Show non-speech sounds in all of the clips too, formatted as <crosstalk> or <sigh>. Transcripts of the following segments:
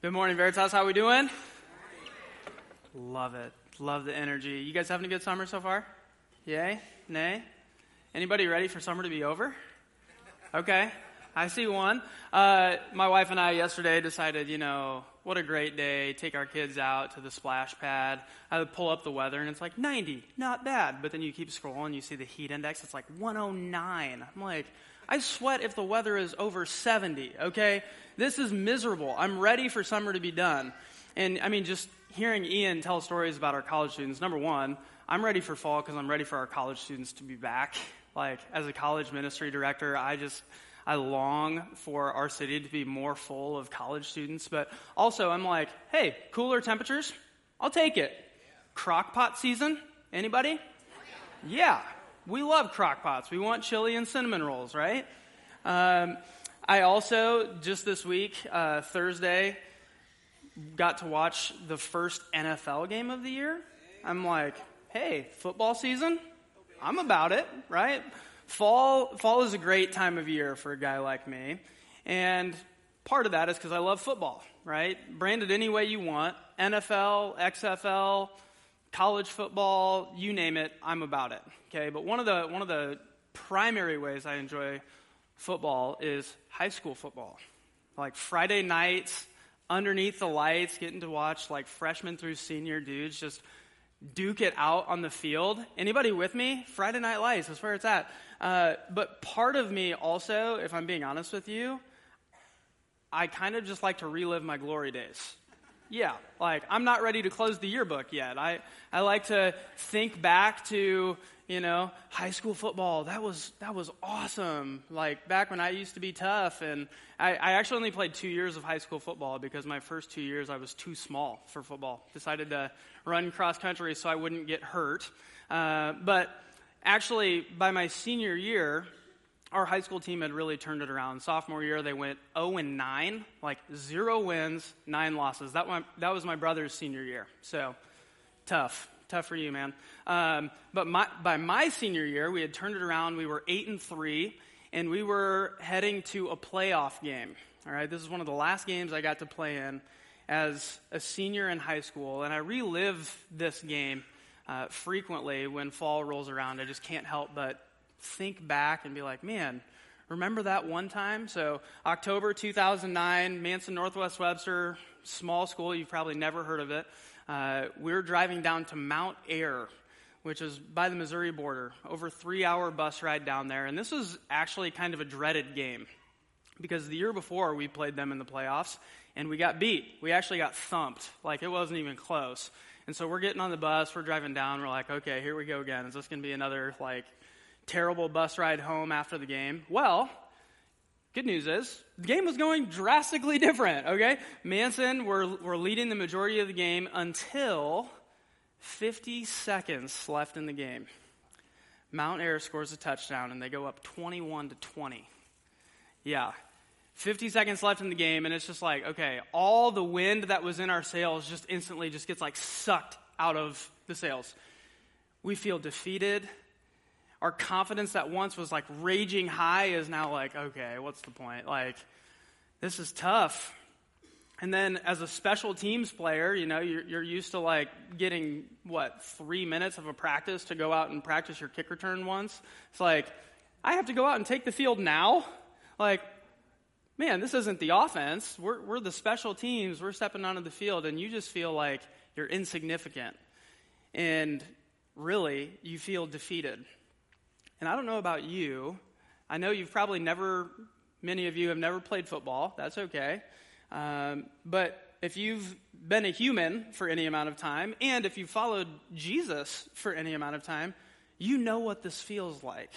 Good morning, Veritas. How we doing? Love it. Love the energy. You guys having a good summer so far? Yay? Nay? Anybody ready for summer to be over? Okay. I see one. Uh, my wife and I yesterday decided, you know, what a great day. Take our kids out to the splash pad. I would pull up the weather and it's like 90. Not bad. But then you keep scrolling, you see the heat index. It's like 109. I'm like, I sweat if the weather is over 70, okay? This is miserable. I'm ready for summer to be done. And I mean, just hearing Ian tell stories about our college students, number one, I'm ready for fall because I'm ready for our college students to be back. <laughs> Like, as a college ministry director, I just, I long for our city to be more full of college students. But also, I'm like, hey, cooler temperatures? I'll take it. Crockpot season? Anybody? Yeah, we love crockpots. We want chili and cinnamon rolls, right? Um, I also, just this week, uh, Thursday, got to watch the first NFL game of the year. I'm like, hey, football season? I'm about it, right? Fall, fall is a great time of year for a guy like me. And part of that is because I love football, right? Branded any way you want NFL, XFL, college football, you name it, I'm about it. Okay, but one of the one of the primary ways I enjoy football is high school football. Like Friday nights, underneath the lights, getting to watch like freshman through senior dudes just duke it out on the field. Anybody with me? Friday Night Lights, that's where it's at. Uh, but part of me also, if I'm being honest with you, I kind of just like to relive my glory days. Yeah, like I'm not ready to close the yearbook yet. I, I like to think back to, you know, high school football. That was that was awesome. Like back when I used to be tough and I, I actually only played two years of high school football because my first two years I was too small for football. Decided to run cross country so I wouldn't get hurt. Uh, but actually by my senior year, our high school team had really turned it around. Sophomore year, they went 0 and 9, like zero wins, nine losses. That, went, that was my brother's senior year. So tough, tough for you, man. Um, but my, by my senior year, we had turned it around. We were 8 and 3, and we were heading to a playoff game. All right, this is one of the last games I got to play in as a senior in high school, and I relive this game uh, frequently when fall rolls around. I just can't help but think back and be like, man, remember that one time? So, October 2009, Manson Northwest Webster, small school, you've probably never heard of it. Uh, we're driving down to Mount Ayr, which is by the Missouri border, over three hour bus ride down there. And this was actually kind of a dreaded game because the year before we played them in the playoffs and we got beat. We actually got thumped. Like it wasn't even close. And so we're getting on the bus, we're driving down, we're like, okay, here we go again. Is this going to be another like terrible bus ride home after the game. Well, good news is the game was going drastically different, okay? Manson were, were leading the majority of the game until 50 seconds left in the game. Mount Ayr scores a touchdown and they go up 21 to 20. Yeah. 50 seconds left in the game and it's just like, okay, all the wind that was in our sails just instantly just gets like sucked out of the sails. We feel defeated our confidence that once was like raging high is now like, okay, what's the point? Like, this is tough. And then as a special teams player, you know, you're, you're, used to like getting, what, three minutes of a practice to go out and practice your kick return once. It's like, I have to go out and take the field now? Like, man, this isn't the offense. We're, we're the special teams. We're stepping onto the field, and you just feel like you're insignificant. And really, you feel defeated. And I don't know about you. I know you've probably never, many of you have never played football. That's okay. Um, but if you've been a human for any amount of time, and if you've followed Jesus for any amount of time, you know what this feels like.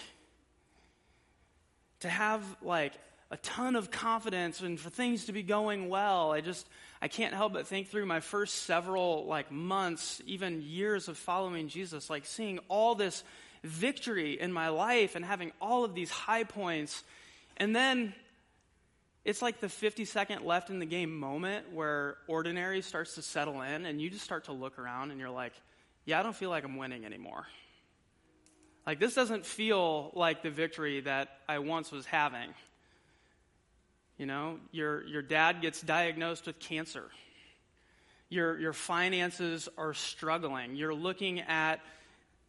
To have like a ton of confidence and for things to be going well. I just I can't help but think through my first several like months, even years of following Jesus, like seeing all this victory in my life and having all of these high points. And then it's like the 50 second left in the game moment where ordinary starts to settle in and you just start to look around and you're like, yeah, I don't feel like I'm winning anymore. Like, this doesn't feel like the victory that I once was having. You know, your, your dad gets diagnosed with cancer. Your, your finances are struggling. You're looking at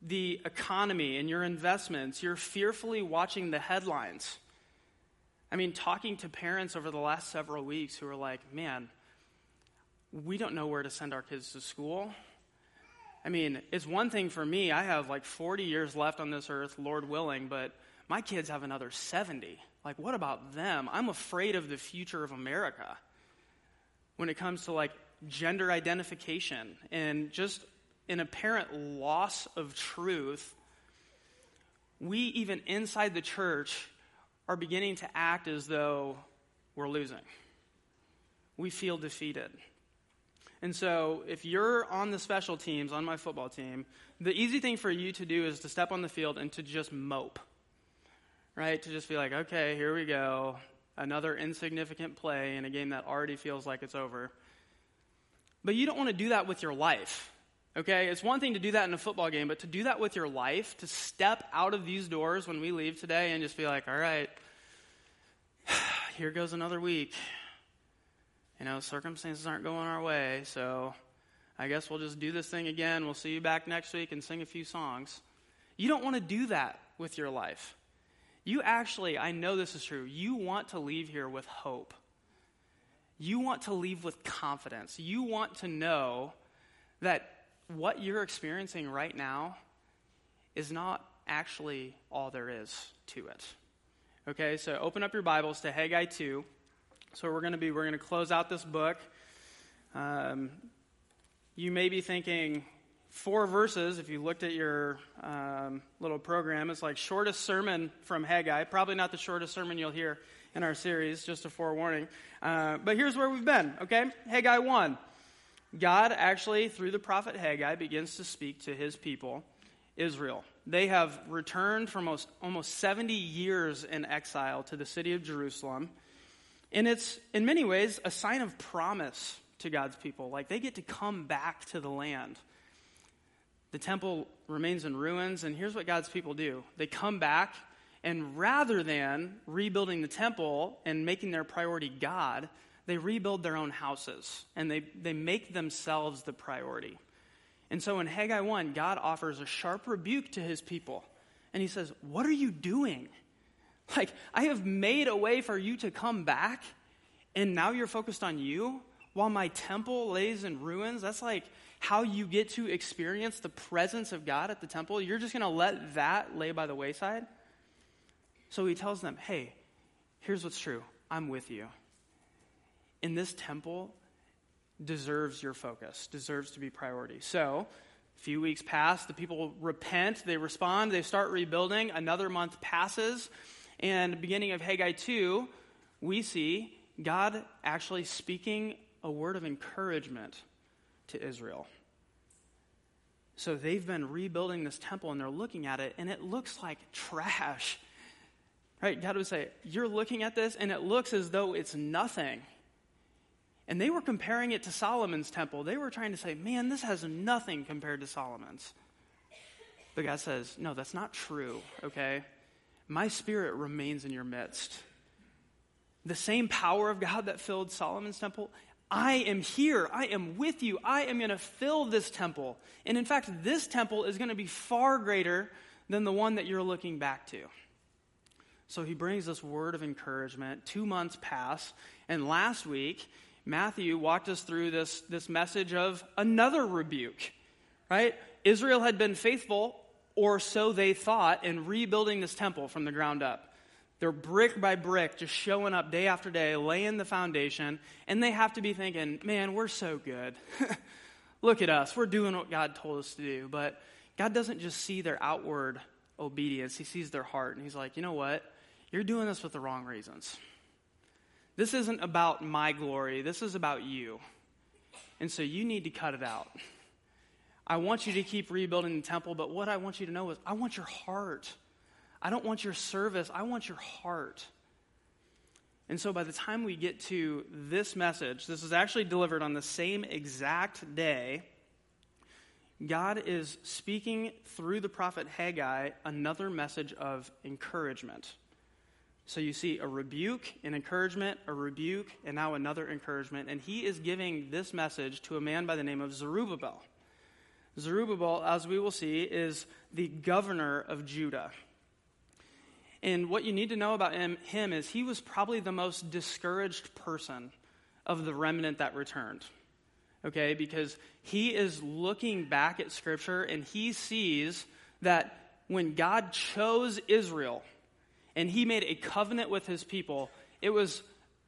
the economy and your investments. You're fearfully watching the headlines. I mean, talking to parents over the last several weeks who are like, man, we don't know where to send our kids to school. I mean, it's one thing for me, I have like 40 years left on this earth, Lord willing, but my kids have another 70. Like, what about them? I'm afraid of the future of America when it comes to like gender identification and just an apparent loss of truth. We, even inside the church, are beginning to act as though we're losing. We feel defeated. And so, if you're on the special teams, on my football team, the easy thing for you to do is to step on the field and to just mope. Right? To just be like, okay, here we go. Another insignificant play in a game that already feels like it's over. But you don't want to do that with your life. Okay? It's one thing to do that in a football game, but to do that with your life, to step out of these doors when we leave today and just be like, all right, <sighs> here goes another week you know, circumstances aren't going our way, so I guess we'll just do this thing again. We'll see you back next week and sing a few songs. You don't want to do that with your life. You actually, I know this is true, you want to leave here with hope. You want to leave with confidence. You want to know that what you're experiencing right now is not actually all there is to it. Okay, so open up your Bibles to Haggai 2. So we're going to be we're going to close out this book. Um, you may be thinking four verses. If you looked at your um, little program, it's like shortest sermon from Haggai. Probably not the shortest sermon you'll hear in our series. Just a forewarning. Uh, but here's where we've been. Okay, Haggai one. God actually, through the prophet Haggai, begins to speak to his people, Israel. They have returned from almost, almost 70 years in exile to the city of Jerusalem. And it's, in many ways, a sign of promise to God's people. Like they get to come back to the land. The temple remains in ruins, and here's what God's people do they come back, and rather than rebuilding the temple and making their priority God, they rebuild their own houses, and they, they make themselves the priority. And so in Haggai 1, God offers a sharp rebuke to his people. And he says, What are you doing? Like, I have made a way for you to come back, and now you're focused on you while my temple lays in ruins. That's like how you get to experience the presence of God at the temple. You're just going to let that lay by the wayside. So he tells them, hey, here's what's true I'm with you. And this temple deserves your focus, deserves to be priority. So, a few weeks pass, the people repent, they respond, they start rebuilding. Another month passes. And beginning of Haggai 2, we see God actually speaking a word of encouragement to Israel. So they've been rebuilding this temple and they're looking at it and it looks like trash. Right? God would say, You're looking at this and it looks as though it's nothing. And they were comparing it to Solomon's temple. They were trying to say, Man, this has nothing compared to Solomon's. But God says, No, that's not true, okay? my spirit remains in your midst. The same power of God that filled Solomon's temple, I am here. I am with you. I am going to fill this temple. And in fact, this temple is going to be far greater than the one that you're looking back to. So he brings this word of encouragement. Two months pass. And last week, Matthew walked us through this, this message of another rebuke, right? Israel had been faithful or so they thought, in rebuilding this temple from the ground up. They're brick by brick, just showing up day after day, laying the foundation, and they have to be thinking, man, we're so good. <laughs> Look at us. We're doing what God told us to do. But God doesn't just see their outward obedience, He sees their heart. And He's like, you know what? You're doing this with the wrong reasons. This isn't about my glory, this is about you. And so you need to cut it out. I want you to keep rebuilding the temple, but what I want you to know is I want your heart. I don't want your service, I want your heart. And so by the time we get to this message, this is actually delivered on the same exact day. God is speaking through the prophet Haggai another message of encouragement So you see a rebuke, an encouragement, a rebuke, and now another encouragement. And he is giving this message to a man by the name of Zerubbabel. Zerubbabel, as we will see, is the governor of Judah. And what you need to know about him, him is he was probably the most discouraged person of the remnant that returned. Okay, because he is looking back at Scripture and he sees that when God chose Israel and he made a covenant with his people, it was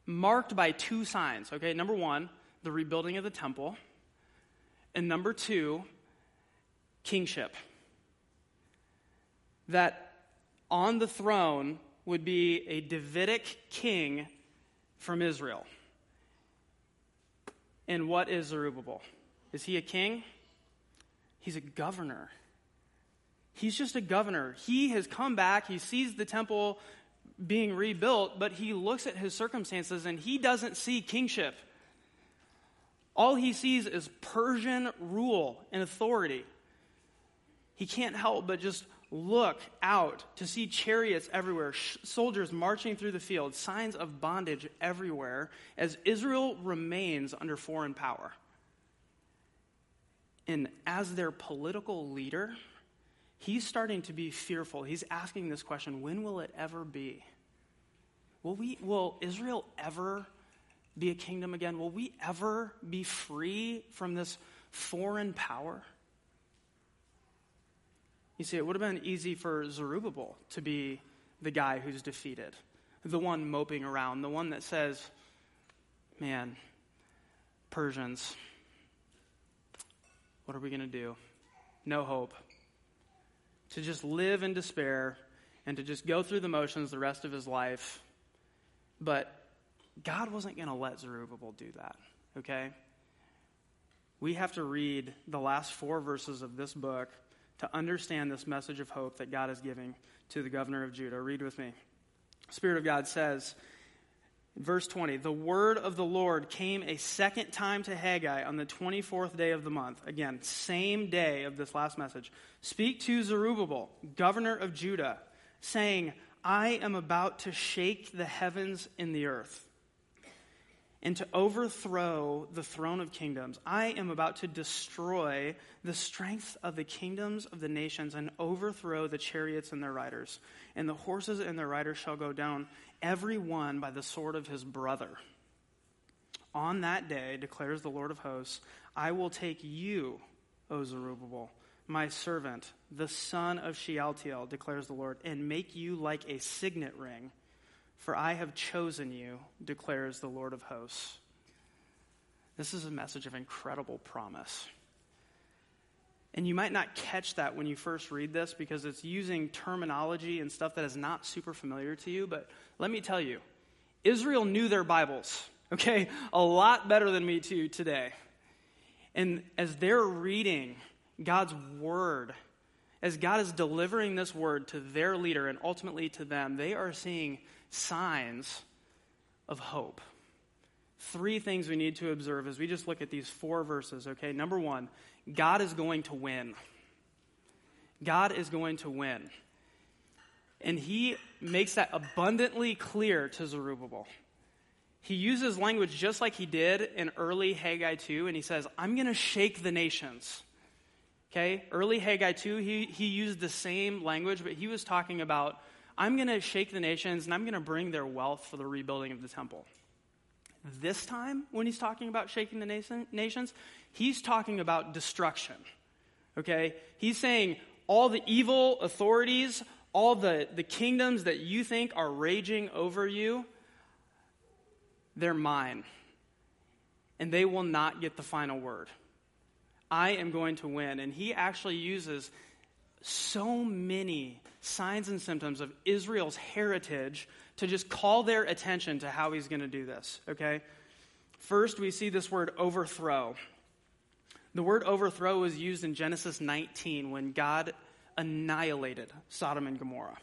marked by two signs. Okay, number one, the rebuilding of the temple, and number two, kingship. That on the throne would be a Davidic king from Israel. And what is Zerubbabel? Is he a king? He's a governor. He's just a governor. He has come back, he sees the temple being rebuilt, but he looks at his circumstances and he doesn't see kingship. All he sees is Persian rule and authority. He can't help but just look out to see chariots everywhere, sh- soldiers marching through the field, signs of bondage everywhere as Israel remains under foreign power. And as their political leader, he's starting to be fearful. He's asking this question when will it ever be? Will, we, will Israel ever be a kingdom again? Will we ever be free from this foreign power? You see, it would have been easy for Zerubbabel to be the guy who's defeated, the one moping around, the one that says, Man, Persians, what are we going to do? No hope. To just live in despair and to just go through the motions the rest of his life. But God wasn't going to let Zerubbabel do that, okay? We have to read the last four verses of this book to understand this message of hope that God is giving to the governor of Judah. Read with me. Spirit of God says, verse 20, the word of the Lord came a second time to Haggai on the 24th day of the month. Again, same day of this last message. Speak to Zerubbabel, governor of Judah, saying, I am about to shake the heavens and the earth and to overthrow the throne of kingdoms. I am about to destroy the strength of the kingdoms of the nations and overthrow the chariots and their riders. And the horses and their riders shall go down, every one by the sword of his brother. On that day, declares the Lord of hosts, I will take you, O Zerubbabel, my servant, the son of Shealtiel, declares the Lord, and make you like a signet ring for I have chosen you, declares the Lord of hosts. This is a message of incredible promise. And you might not catch that when you first read this because it's using terminology and stuff that is not super familiar to you. But let me tell you, Israel knew their Bibles, okay, a lot better than me too today. And as they're reading God's word, as God is delivering this word to their leader and ultimately to them, they are seeing signs of hope. Three things we need to observe as we just look at these four verses, okay? Number one, God is going to win. God is going to win. And he makes that abundantly clear to Zerubbabel. He uses language just like he did in early Haggai 2, and he says, I'm going to shake the nations. Okay? Early Haggai 2, he, he used the same language, but he was talking about I'm going to shake the nations and I'm going to bring their wealth for the rebuilding of the temple. This time, when he's talking about shaking the nation, nations, he's talking about destruction. Okay? He's saying all the evil authorities, all the, the kingdoms that you think are raging over you, they're mine. And they will not get the final word. I am going to win. And he actually uses so many signs and symptoms of Israel's heritage to just call their attention to how he's going to do this, okay? First, we see this word overthrow. The word overthrow was used in Genesis 19 when God annihilated Sodom and Gomorrah.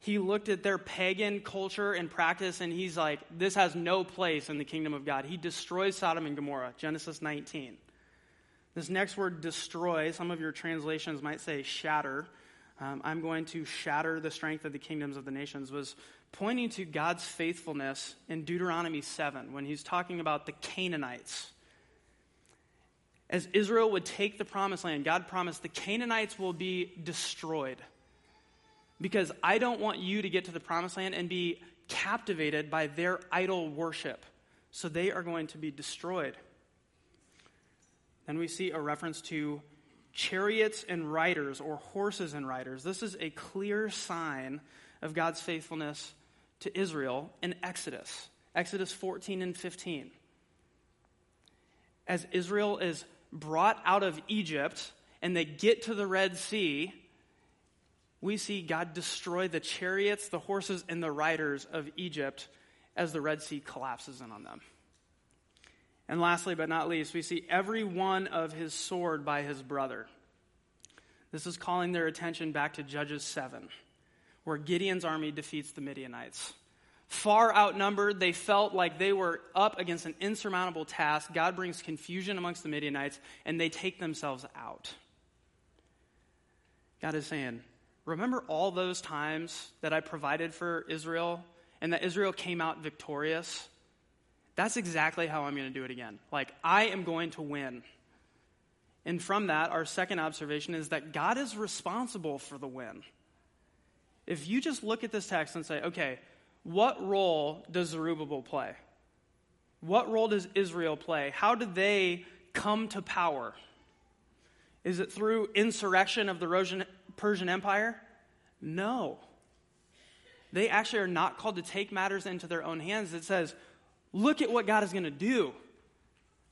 He looked at their pagan culture and practice and he's like, this has no place in the kingdom of God. He destroys Sodom and Gomorrah, Genesis 19. This next word, destroy, some of your translations might say shatter. Um, I'm going to shatter the strength of the kingdoms of the nations, was pointing to God's faithfulness in Deuteronomy 7 when he's talking about the Canaanites. As Israel would take the promised land, God promised the Canaanites will be destroyed. Because I don't want you to get to the promised land and be captivated by their idol worship. So they are going to be destroyed. Then we see a reference to chariots and riders, or horses and riders. This is a clear sign of God's faithfulness to Israel in Exodus, Exodus 14 and 15. As Israel is brought out of Egypt and they get to the Red Sea, we see God destroy the chariots, the horses, and the riders of Egypt as the Red Sea collapses in on them. And lastly, but not least, we see every one of his sword by his brother. This is calling their attention back to Judges 7, where Gideon's army defeats the Midianites. Far outnumbered, they felt like they were up against an insurmountable task. God brings confusion amongst the Midianites, and they take themselves out. God is saying, Remember all those times that I provided for Israel and that Israel came out victorious? That's exactly how I'm going to do it again. Like, I am going to win. And from that, our second observation is that God is responsible for the win. If you just look at this text and say, okay, what role does Zerubbabel play? What role does Israel play? How did they come to power? Is it through insurrection of the Persian Empire? No. They actually are not called to take matters into their own hands. It says, look at what God is going to do.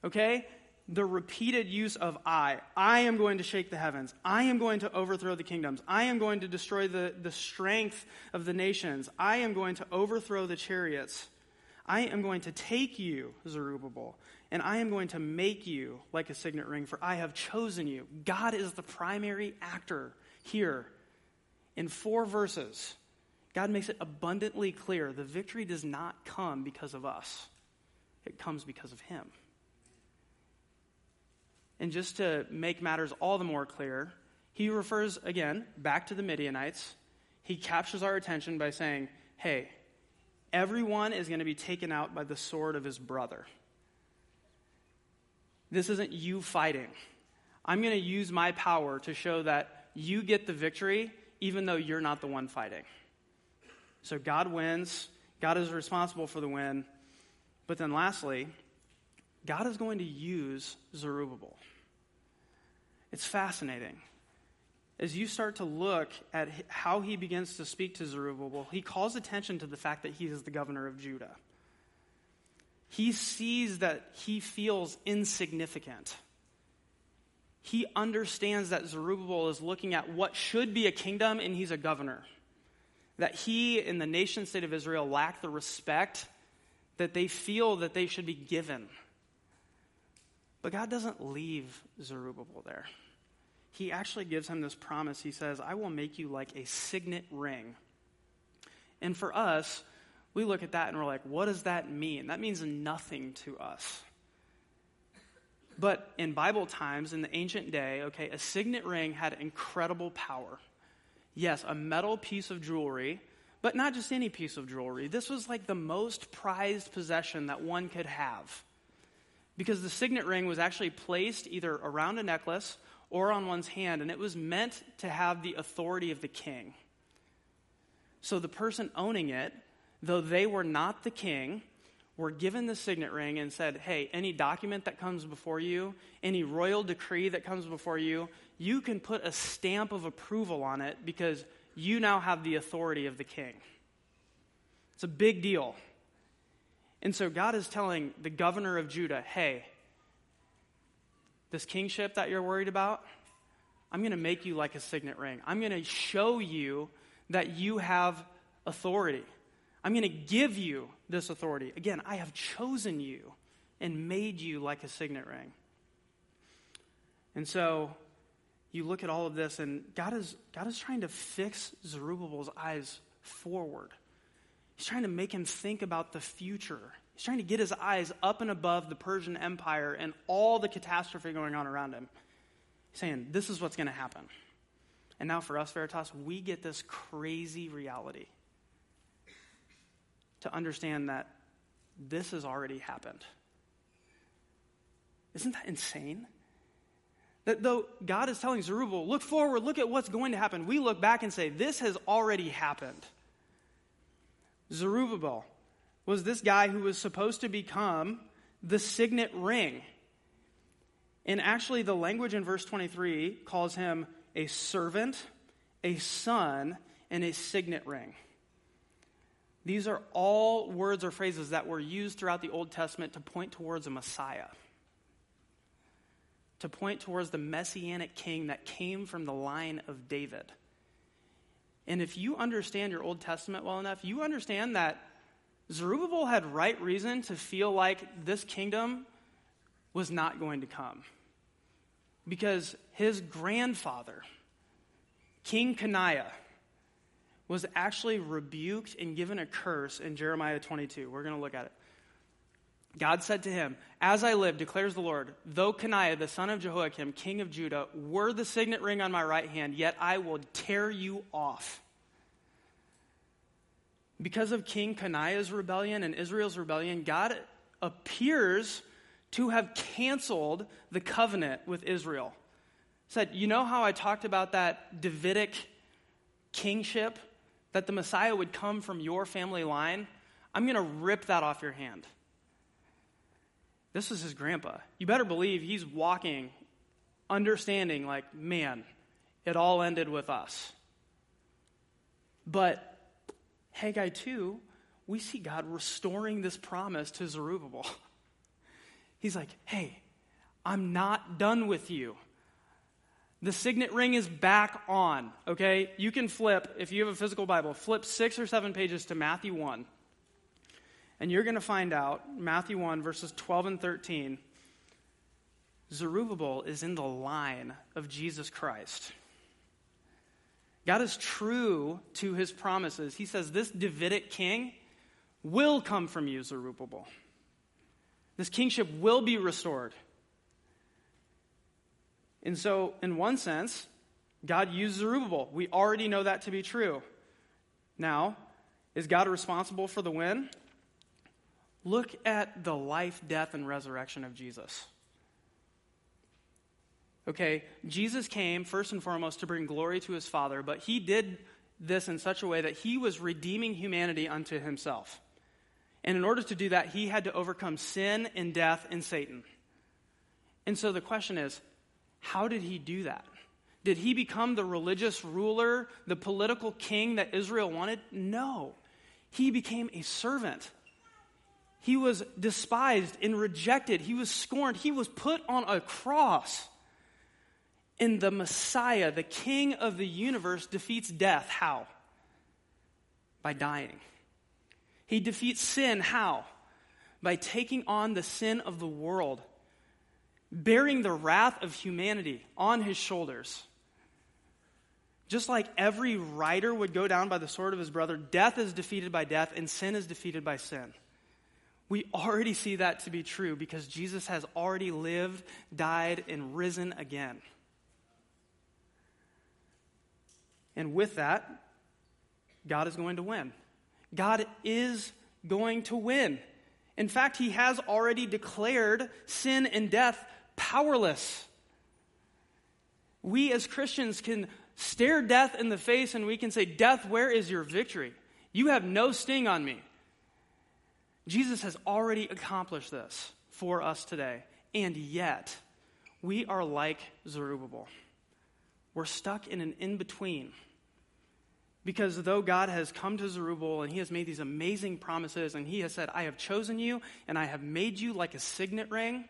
Okay? The repeated use of I. I am going to shake the heavens. I am going to overthrow the kingdoms. I am going to destroy the, the strength of the nations. I am going to overthrow the chariots. I am going to take you, Zerubbabel, and I am going to make you like a signet ring, for I have chosen you. God is the primary actor here. In four verses, God makes it abundantly clear the victory does not come because of us it comes because of him. And just to make matters all the more clear, he refers again back to the Midianites. He captures our attention by saying, Hey, everyone is going to be taken out by the sword of his brother. This isn't you fighting. I'm going to use my power to show that you get the victory, even though you're not the one fighting. So God wins. God is responsible for the win. But then lastly, God is going to use Zerubbabel. It's fascinating. As you start to look at how he begins to speak to Zerubbabel, he calls attention to the fact that he is the governor of Judah. He sees that he feels insignificant. He understands that Zerubbabel is looking at what should be a kingdom and he's a governor. That he and the nation state of Israel lack the respect that they feel that they should be given. But God doesn't leave Zerubbabel there. He actually gives him this promise. He says, I will make you like a signet ring. And for us, we look at that and we're like, what does that mean? That means nothing to us. But in Bible times, in the ancient day, okay, a signet ring had incredible power. Yes, a metal piece of jewelry but not just any piece of jewelry. This was like the most prized possession that one could have. Because the signet ring was actually placed either around a necklace or on one's hand, and it was meant to have the authority of the king. So the person owning it, though they were not the king, were given the signet ring and said, Hey, any document that comes before you, any royal decree that comes before you, you can put a stamp of approval on it because you now have the authority of the king. It's a big deal. And so God is telling the governor of Judah, hey, this kingship that you're worried about, I'm going to make you like a signet ring. I'm going to show you that you have authority. I'm going to give you this authority. Again, I have chosen you and made you like a signet ring. And so you look at all of this, and God is, God is trying to fix Zerubbabel's eyes forward. He's trying to make him think about the future. He's trying to get his eyes up and above the Persian Empire and all the catastrophe going on around him. He's saying, This is what's going to happen. And now for us, Veritas, we get this crazy reality to understand that this has already happened. Isn't that insane? That though God is telling Zerubbabel, look forward, look at what's going to happen, we look back and say, this has already happened. Zerubbabel was this guy who was supposed to become the signet ring. And actually, the language in verse 23 calls him a servant, a son, and a signet ring. These are all words or phrases that were used throughout the Old Testament to point towards a Messiah to point towards the messianic king that came from the line of David. And if you understand your Old Testament well enough, you understand that Zerubbabel had right reason to feel like this kingdom was not going to come. Because his grandfather, King Coniah, was actually rebuked and given a curse in Jeremiah 22. We're going to look at it. God said to him, As I live, declares the Lord, though Coniah, the son of Jehoiakim, king of Judah, were the signet ring on my right hand, yet I will tear you off. Because of King Coniah's rebellion and Israel's rebellion, God appears to have canceled the covenant with Israel. Said, You know how I talked about that Davidic kingship? That the Messiah would come from your family line? I'm going to rip that off your hand. This was his grandpa. You better believe he's walking, understanding, like, man, it all ended with us. But Haggai 2, we see God restoring this promise to Zerubbabel. <laughs> He's like, hey, I'm not done with you. The signet ring is back on, okay? You can flip, if you have a physical Bible, flip six or seven pages to Matthew 1. And you're going to find out, Matthew 1, verses 12 and 13, Zerubbabel is in the line of Jesus Christ. God is true to his promises. He says, This Davidic king will come from you, Zerubbabel. This kingship will be restored. And so, in one sense, God used Zerubbabel. We already know that to be true. Now, is God responsible for the win? Look at the life, death, and resurrection of Jesus. Okay, Jesus came first and foremost to bring glory to his Father, but he did this in such a way that he was redeeming humanity unto himself. And in order to do that, he had to overcome sin and death and Satan. And so the question is how did he do that? Did he become the religious ruler, the political king that Israel wanted? No. He became a servant. He was despised and rejected. He was scorned. He was put on a cross. And the Messiah, the King of the universe, defeats death. How? By dying. He defeats sin. How? By taking on the sin of the world, bearing the wrath of humanity on his shoulders. Just like every rider would go down by the sword of his brother, death is defeated by death, and sin is defeated by sin. We already see that to be true because Jesus has already lived, died, and risen again. And with that, God is going to win. God is going to win. In fact, he has already declared sin and death powerless. We as Christians can stare death in the face and we can say, Death, where is your victory? You have no sting on me. Jesus has already accomplished this for us today. And yet, we are like Zerubbabel. We're stuck in an in between. Because though God has come to Zerubbabel and he has made these amazing promises and he has said, I have chosen you and I have made you like a signet ring,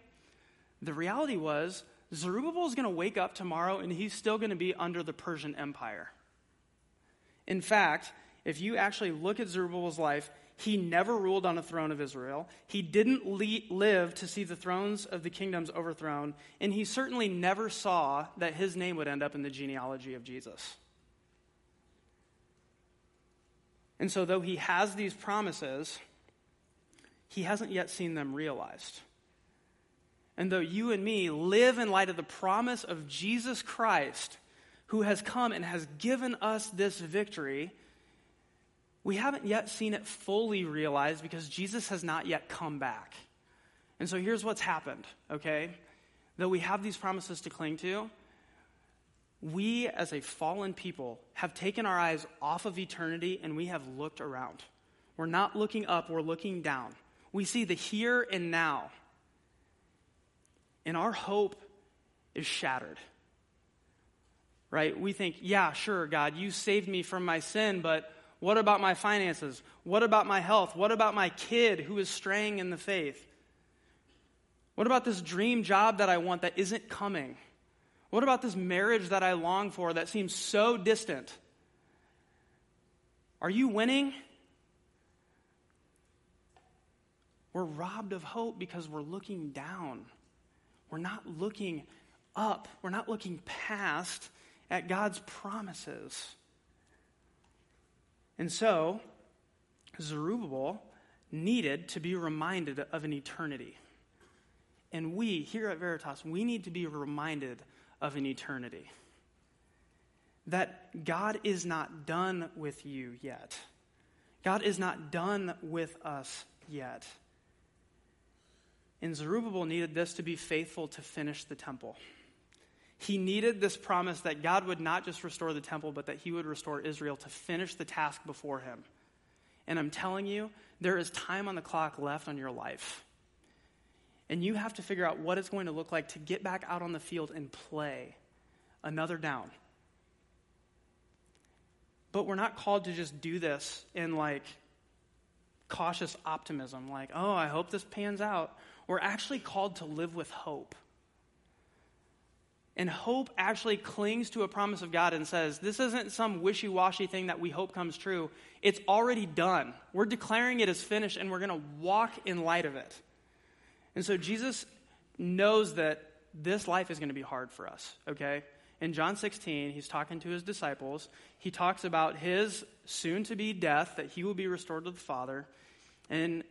the reality was Zerubbabel is going to wake up tomorrow and he's still going to be under the Persian Empire. In fact, if you actually look at Zerubbabel's life, he never ruled on a throne of Israel. He didn't le- live to see the thrones of the kingdoms overthrown. And he certainly never saw that his name would end up in the genealogy of Jesus. And so, though he has these promises, he hasn't yet seen them realized. And though you and me live in light of the promise of Jesus Christ, who has come and has given us this victory, we haven't yet seen it fully realized because Jesus has not yet come back. And so here's what's happened, okay? Though we have these promises to cling to, we as a fallen people have taken our eyes off of eternity and we have looked around. We're not looking up, we're looking down. We see the here and now. And our hope is shattered. Right? We think, yeah, sure, God, you saved me from my sin, but what about my finances? What about my health? What about my kid who is straying in the faith? What about this dream job that I want that isn't coming? What about this marriage that I long for that seems so distant? Are you winning? We're robbed of hope because we're looking down. We're not looking up. We're not looking past at God's promises. And so, Zerubbabel needed to be reminded of an eternity. And we, here at Veritas, we need to be reminded of an eternity. That God is not done with you yet. God is not done with us yet. And Zerubbabel needed this to be faithful to finish the temple. He needed this promise that God would not just restore the temple, but that he would restore Israel to finish the task before him. And I'm telling you, there is time on the clock left on your life. And you have to figure out what it's going to look like to get back out on the field and play another down. But we're not called to just do this in like cautious optimism, like, oh, I hope this pans out. We're actually called to live with hope. And hope actually clings to a promise of God and says, This isn't some wishy washy thing that we hope comes true. It's already done. We're declaring it as finished, and we're going to walk in light of it. And so Jesus knows that this life is going to be hard for us, okay? In John 16, he's talking to his disciples. He talks about his soon to be death, that he will be restored to the Father. And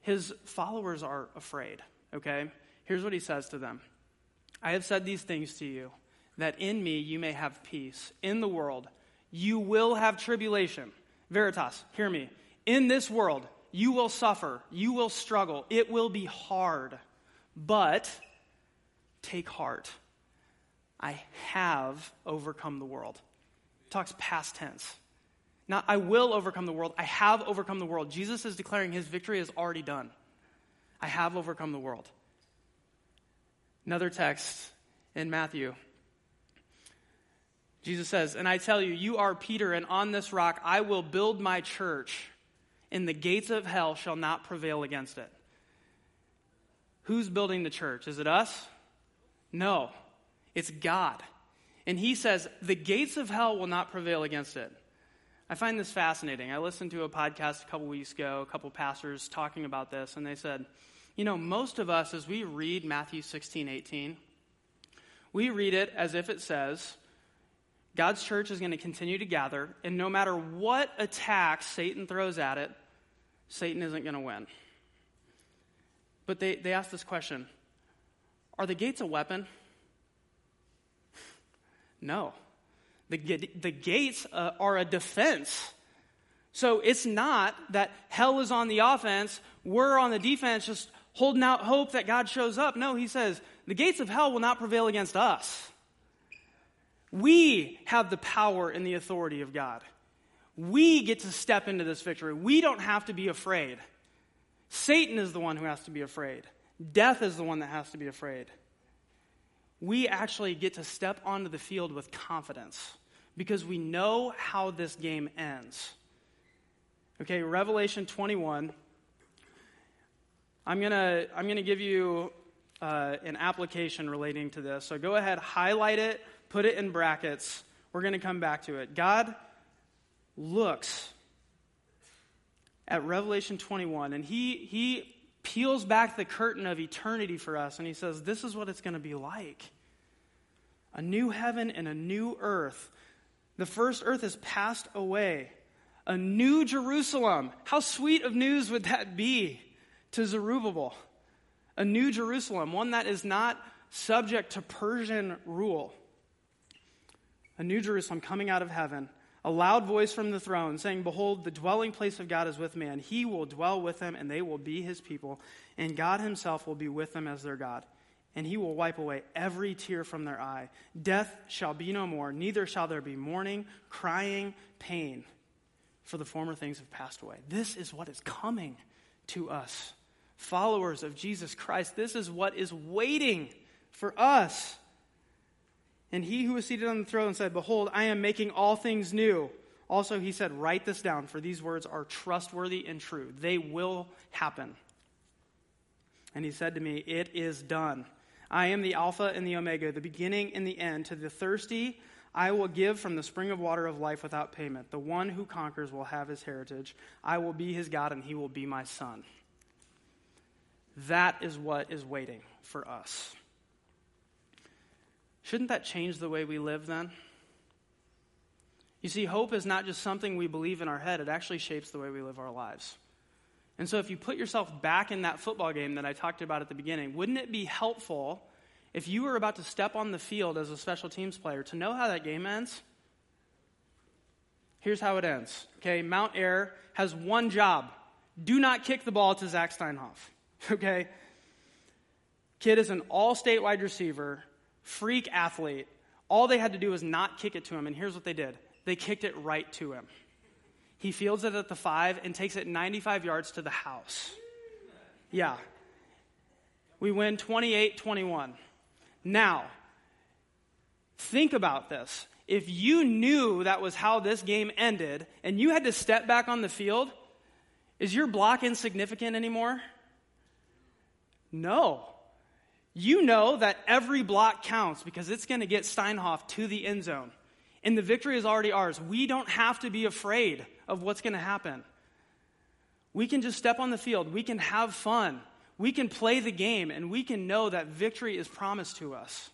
his followers are afraid, okay? Here's what he says to them I have said these things to you, that in me you may have peace. In the world, you will have tribulation. Veritas, hear me. In this world, you will suffer, you will struggle, it will be hard. But take heart. I have overcome the world. Talks past tense. Not, I will overcome the world. I have overcome the world. Jesus is declaring his victory is already done. I have overcome the world. Another text in Matthew. Jesus says, And I tell you, you are Peter, and on this rock I will build my church, and the gates of hell shall not prevail against it. Who's building the church? Is it us? No, it's God. And he says, The gates of hell will not prevail against it. I find this fascinating. I listened to a podcast a couple weeks ago, a couple pastors talking about this, and they said, you know, most of us, as we read Matthew 16, 18, we read it as if it says, God's church is going to continue to gather, and no matter what attack Satan throws at it, Satan isn't going to win. But they, they ask this question Are the gates a weapon? <laughs> No. The, the gates uh, are a defense. So it's not that hell is on the offense, we're on the defense, just holding out hope that God shows up. No, he says, the gates of hell will not prevail against us. We have the power and the authority of God. We get to step into this victory. We don't have to be afraid. Satan is the one who has to be afraid. Death is the one that has to be afraid we actually get to step onto the field with confidence because we know how this game ends. Okay, Revelation 21. I'm going to I'm to give you uh, an application relating to this. So go ahead, highlight it, put it in brackets. We're going to come back to it. God looks at Revelation 21 and he, he peels back the curtain of eternity for us and he says, This is what it's going to be like a new heaven and a new earth. The first earth has passed away. A new Jerusalem. How sweet of news would that be to Zerubbabel? A new Jerusalem, one that is not subject to Persian rule. a new Jerusalem coming out of heaven, a loud voice from the throne saying, Behold, the dwelling place of God is with man. He will dwell with them, and they will be his people, and God himself will be with them as their God. And he will wipe away every tear from their eye. Death shall be no more, neither shall there be mourning, crying, pain, for the former things have passed away. This is what is coming to us, followers of Jesus Christ. This is what is waiting for us. And he who was seated on the throne said, Behold, I am making all things new. Also, he said, Write this down, for these words are trustworthy and true. They will happen. And he said to me, It is done. I am the Alpha and the Omega, the beginning and the end. To the thirsty, I will give from the spring of water of life without payment. The one who conquers will have his heritage. I will be his God, and he will be my son. That is what is waiting for us. Shouldn't that change the way we live then? You see, hope is not just something we believe in our head, it actually shapes the way we live our lives. And so, if you put yourself back in that football game that I talked about at the beginning, wouldn't it be helpful if you were about to step on the field as a special teams player to know how that game ends? Here's how it ends. Okay, Mount Ayr has one job do not kick the ball to Zach Steinhoff. <laughs> Okay? Kid is an all state wide receiver freak athlete. All they had to do was not kick it to him, and here's what they did they kicked it right to him. He fields it at the five and takes it 95 yards to the house. Yeah. We win 28 21. Now, think about this. If you knew that was how this game ended and you had to step back on the field, is your block insignificant anymore? No you know that every block counts because it's going to get Steinhoff to the end zone. And the victory is already ours. We don't have to be afraid of what's going to happen. We can just step on the field. We can have fun. We can play the game, and we can know that victory is promised to us.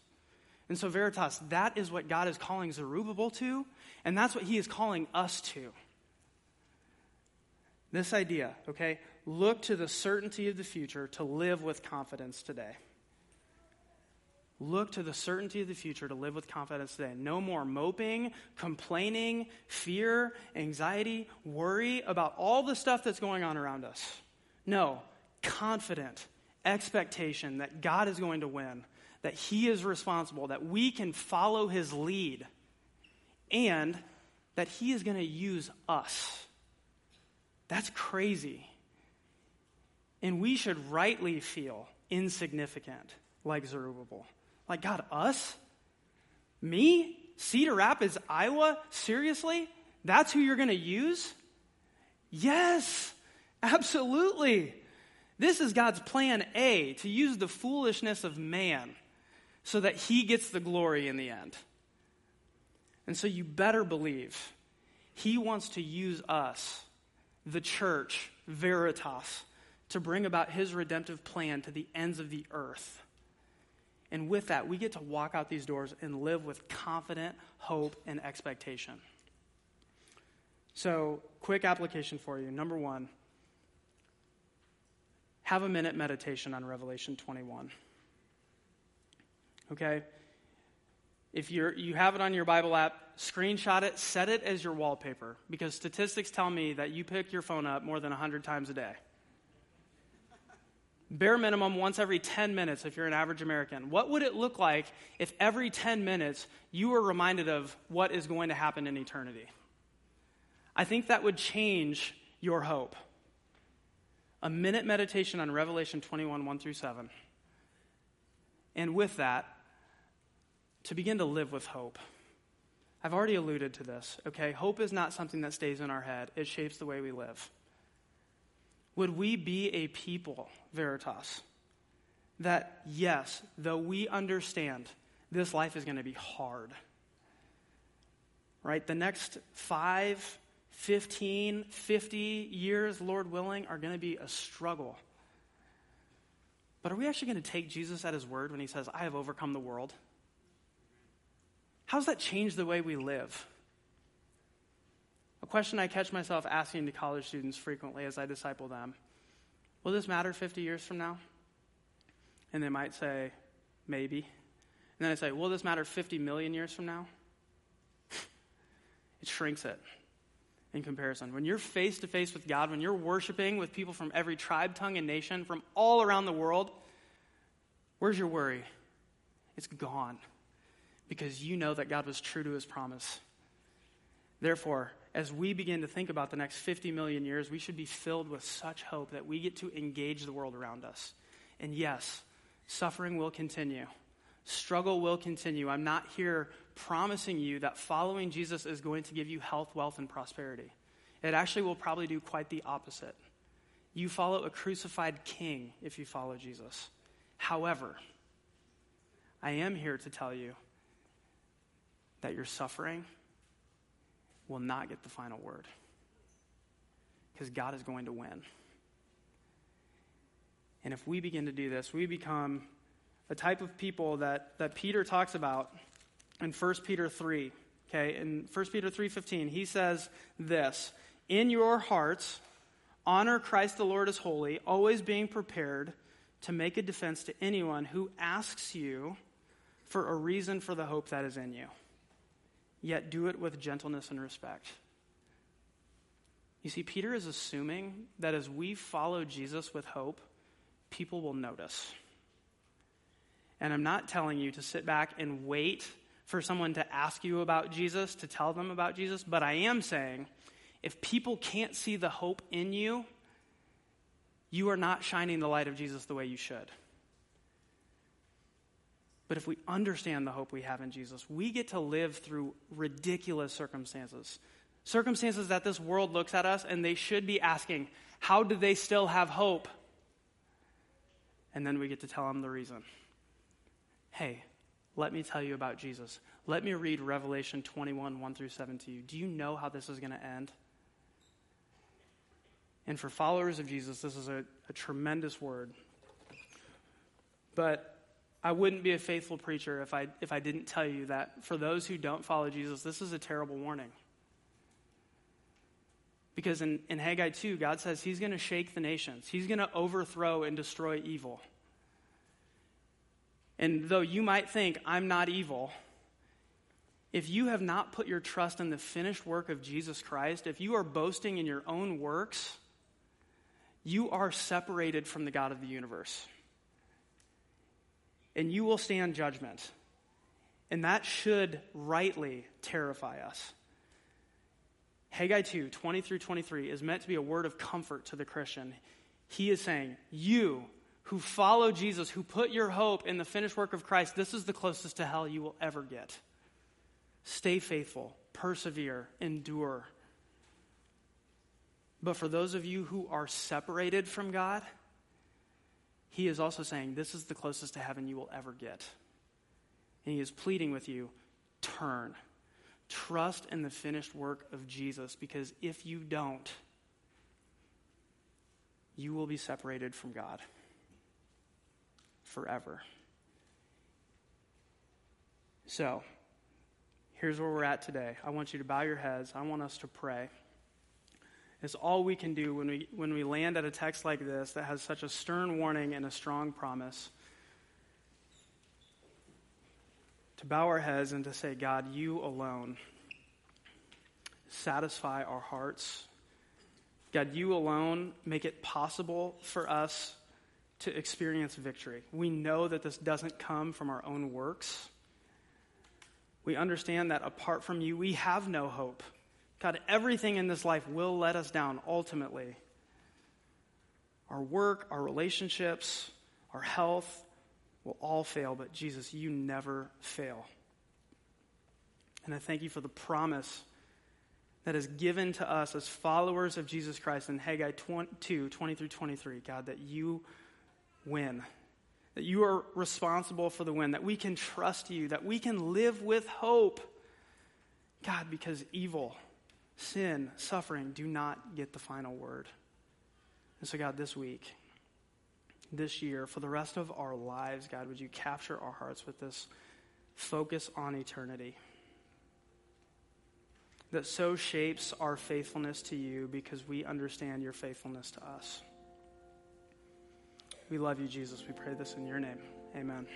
And so, Veritas, that is what God is calling Zerubbabel to, and that's what he is calling us to. This idea, okay? Look to the certainty of the future to live with confidence today. Look to the certainty of the future to live with confidence today. No more moping, complaining, fear, anxiety, worry about all the stuff that's going on around us. No, confident expectation that God is going to win, that He is responsible, that we can follow His lead, and that He is going to use us. That's crazy. And we should rightly feel insignificant like Zerubbabel. Like, God, us? Me? Cedar Rapids, Iowa? Seriously? That's who you're going to use? Yes, absolutely. This is God's plan A to use the foolishness of man so that he gets the glory in the end. And so you better believe he wants to use us, the church, Veritas, to bring about his redemptive plan to the ends of the earth. And with that, we get to walk out these doors and live with confident hope and expectation. So, quick application for you. Number one, have a minute meditation on Revelation 21. Okay? If you're, you have it on your Bible app, screenshot it, set it as your wallpaper, because statistics tell me that you pick your phone up more than 100 times a day bare minimum once every 10 minutes if you're an average American. What would it look like if every 10 minutes you were reminded of what is going to happen in eternity? I think that would change your hope. A minute meditation on Revelation 21, 1 through 7. And with that, to begin to live with hope. I've already alluded to this, okay? Hope is not something that stays in our head, it shapes the way we live. Would we be a people, Veritas, that yes, though we understand this life is going to be hard, right? The next five, 15, 50 years, Lord willing, are going to be a struggle. But are we actually going to take Jesus at his word when he says, I have overcome the world? How's that change the way we live? A question I catch myself asking to college students frequently as I disciple them Will this matter 50 years from now? And they might say, Maybe. And then I say, Will this matter 50 million years from now? <laughs> it shrinks it in comparison. When you're face to face with God, when you're worshiping with people from every tribe, tongue, and nation from all around the world, where's your worry? It's gone because you know that God was true to his promise. Therefore, as we begin to think about the next 50 million years, we should be filled with such hope that we get to engage the world around us. And yes, suffering will continue. Struggle will continue. I'm not here promising you that following Jesus is going to give you health, wealth, and prosperity. It actually will probably do quite the opposite. You follow a crucified king if you follow Jesus. However, I am here to tell you that your suffering will not get the final word because God is going to win. And if we begin to do this, we become the type of people that, that Peter talks about in 1 Peter 3. Okay, in 1 Peter 3:15, he says this, "In your hearts honor Christ the Lord as holy, always being prepared to make a defense to anyone who asks you for a reason for the hope that is in you. Yet do it with gentleness and respect." You see, Peter is assuming that as we follow Jesus with hope, people will notice. And I'm not telling you to sit back and wait for someone to ask you about Jesus, to tell them about Jesus, but I am saying if people can't see the hope in you, you are not shining the light of Jesus the way you should. But if we understand the hope we have in Jesus, we get to live through ridiculous circumstances. Circumstances that this world looks at us and they should be asking, how do they still have hope? And then we get to tell them the reason. Hey, let me tell you about Jesus. Let me read Revelation 21, 1 through 7 to you. Do you know how this is going to end? And for followers of Jesus, this is a, a tremendous word. But I wouldn't be a faithful preacher if I, if I didn't tell you that for those who don't follow Jesus, this is a terrible warning. Because in, in Haggai 2, God says he's going to shake the nations, he's going to overthrow and destroy evil. And though you might think, I'm not evil, if you have not put your trust in the finished work of Jesus Christ, if you are boasting in your own works, you are separated from the God of the universe. And you will stand judgment. And that should rightly terrify us. Haggai 2, 20 through 23, is meant to be a word of comfort to the Christian. He is saying, You who follow Jesus, who put your hope in the finished work of Christ, this is the closest to hell you will ever get. Stay faithful, persevere, endure. But for those of you who are separated from God, He is also saying, This is the closest to heaven you will ever get. And He is pleading with you turn. Trust in the finished work of Jesus because if you don't, you will be separated from God forever. So, here's where we're at today. I want you to bow your heads. I want us to pray. It's all we can do when we, when we land at a text like this that has such a stern warning and a strong promise. To bow our heads and to say, God, you alone satisfy our hearts. God, you alone make it possible for us to experience victory. We know that this doesn't come from our own works. We understand that apart from you, we have no hope. God, everything in this life will let us down ultimately. Our work, our relationships, our health will all fail, but Jesus, you never fail. And I thank you for the promise that is given to us as followers of Jesus Christ in Haggai 2 20 through 23, God, that you win. That you are responsible for the win, that we can trust you, that we can live with hope. God, because evil, sin, suffering do not get the final word. And so, God, this week, this year, for the rest of our lives, God, would you capture our hearts with this focus on eternity? That so shapes our faithfulness to you because we understand your faithfulness to us. We love you, Jesus. We pray this in your name. Amen.